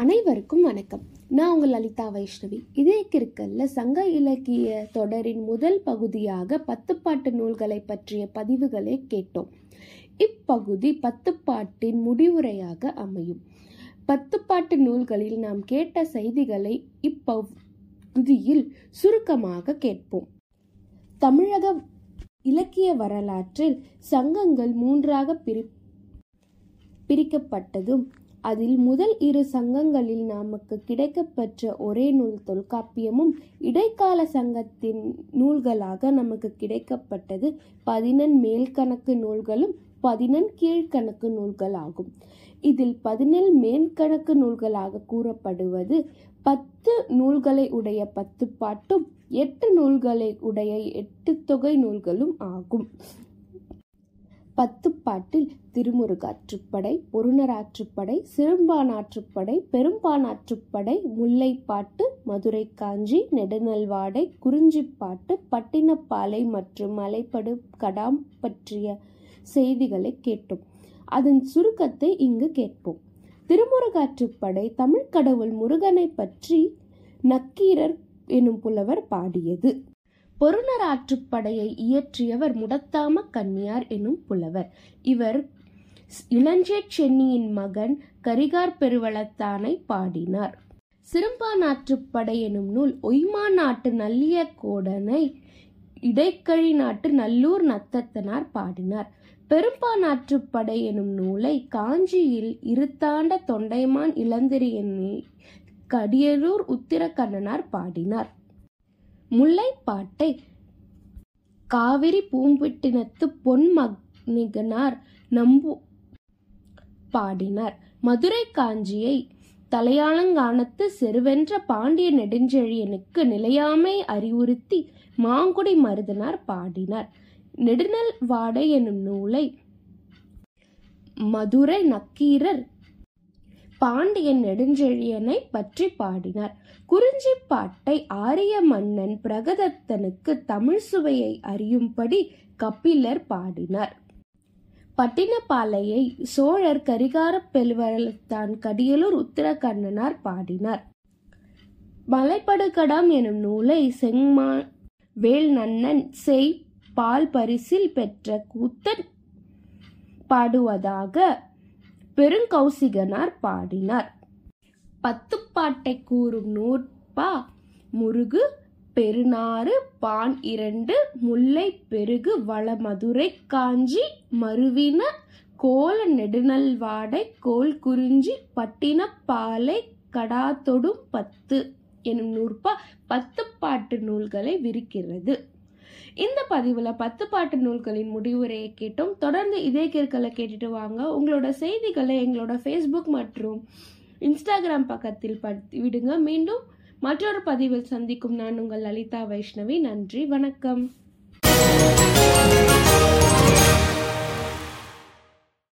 அனைவருக்கும் வணக்கம். நான் உங்கள் லலிதா வைஷ்ணவி. இதே கிற்கல்ல சங்க இலக்கிய தொடரின் முதல் பகுதியாக பத்துப்பாட்டு நூல்களை பற்றிய பதிவுகளை கேட்டோம். இப்பகுதி பத்துப்பாட்டின் முடிவுரையாக அமையும். பத்துப்பாட்டு நூல்களில் நாம் கேட்ட செய்திகளை இப்பகுதியில் சுருக்கமாக கேட்போம். தமிழக இலக்கிய வரலாற்றில் சங்கங்கள் மூன்றாக பிரி பிரிக்கப்பட்டதும் அதில் முதல் இரு சங்கங்களில் நமக்கு கிடைக்கப்பெற்ற ஒரே நூல் தொல்காப்பியமும் இடைக்கால சங்கத்தின் நூல்களாக நமக்கு கிடைக்கப்பட்டது பதினெண் மேல்கணக்கு நூல்களும் பதினெண் கீழ்கணக்கு நூல்களாகும். இதில் பதினேழு மேல்கணக்கு நூல்களாக கூறப்படுவது பத்து நூல்களை உடைய பத்து பாட்டும் எட்டு நூல்களை உடைய எட்டு தொகை நூல்களும் ஆகும். பத்துப்பாட்டில் திருமுருகாற்றுப்படை பொருணராற்றுப்படை சிறும்பானாற்றுப்படை பெரும்பானாற்றுப்படை முல்லைப்பாட்டு மதுரை காஞ்சி நெடுநல்வாடை குறிஞ்சிப்பாட்டு பட்டினப்பாலை மற்றும் மலைப்படு கடாம் பற்றிய செய்திகளை கேட்டோம். அதன் சுருக்கத்தை இங்கு கேட்போம். திருமுருகாற்றுப்படை தமிழ் கடவுள் முருகனை பற்றி நக்கீரர் எனும் புலவர் பாடியது. பொருணராற்றுப்படையை இயற்றியவர் முடத்தாம கன்னியார் எனும் புலவர். இவர் இளஞ்சேட் சென்னியின் மகன் கரிகார் பெருவளத்தானை பாடினார். சிறும்பானாற்றுப்படை எனும் நூல் ஒய்மா நாட்டு நல்லிய கோடனை இடைக்கழி நாட்டு நல்லூர் நத்தத்தனார் பாடினார். பெரும்பானாற்றுப்படை எனும் நூலை காஞ்சியில் இருத்தாண்ட தொண்டைமான் இளந்திரியனை கடியலூர் உத்திரக்கண்ணனார் பாடினார். முல்லைப்பாட்டை. காவிரி பூம்பிட்டினத்து பொன்மணிகனார் நம்பு பாடினார். மதுரை காஞ்சியை தலையாளங்கானத்து செருவென்ற பாண்டிய நெடுஞ்செழியனுக்கு நிலையாமை அறிவுறுத்தி மாங்குடி மருதனார் பாடினார். நெடுநல் வாடை எனும் நூலை மதுரை நக்கீரர் பாண்டியன் நெடுஞ்செழியனை பற்றி பாடினார். குறிஞ்சி பாட்டை ஆரிய மன்னன் பிரகதத்தனுக்கு தமிழ் சுவையை அறியும்படி கபிலர் பாடினார். பட்டினப்பாலையை சோழர் கரிகார பெருவளத்தான் கடியலூர் உத்தரகண்ணனார் பாடினார். மலைப்படுகடாம் எனும் நூலை செங்மா வேல் நன்னன் செய் பால் பரிசில் பெற்ற கூத்தன் பாடுவதாக பெருங்கௌசிகனார் பாடினார். பத்துப்பாட்டை கூறும் நூற்பா முருகு பெருநாறு பான் இரண்டு முல்லை பெருகு வளமதுரை காஞ்சி மருவின கோல நெடுநல்வாடை கோல் குறிஞ்சி பட்டினப்பாலை கடாத்தொடும் பத்து எனும் நூற்பா பத்து பாட்டு நூல்களை விரிக்கிறது. இந்த பதிவில் பத்து பாட்டு நூல்களின் முடிவுரையை கேட்டோம். தொடர்ந்து இதே கேட்கலை கேட்டுட்டு வாங்க. உங்களோட செய்திகளை எங்களோட ஃபேஸ்புக் மற்றும் இன்ஸ்டாகிராம் பக்கத்தில் படுத்தி விடுங்க. மீண்டும் மற்றொரு பதிவில் சந்திக்கும் நான் உங்கள் லலிதா வைஷ்ணவி. நன்றி. வணக்கம்.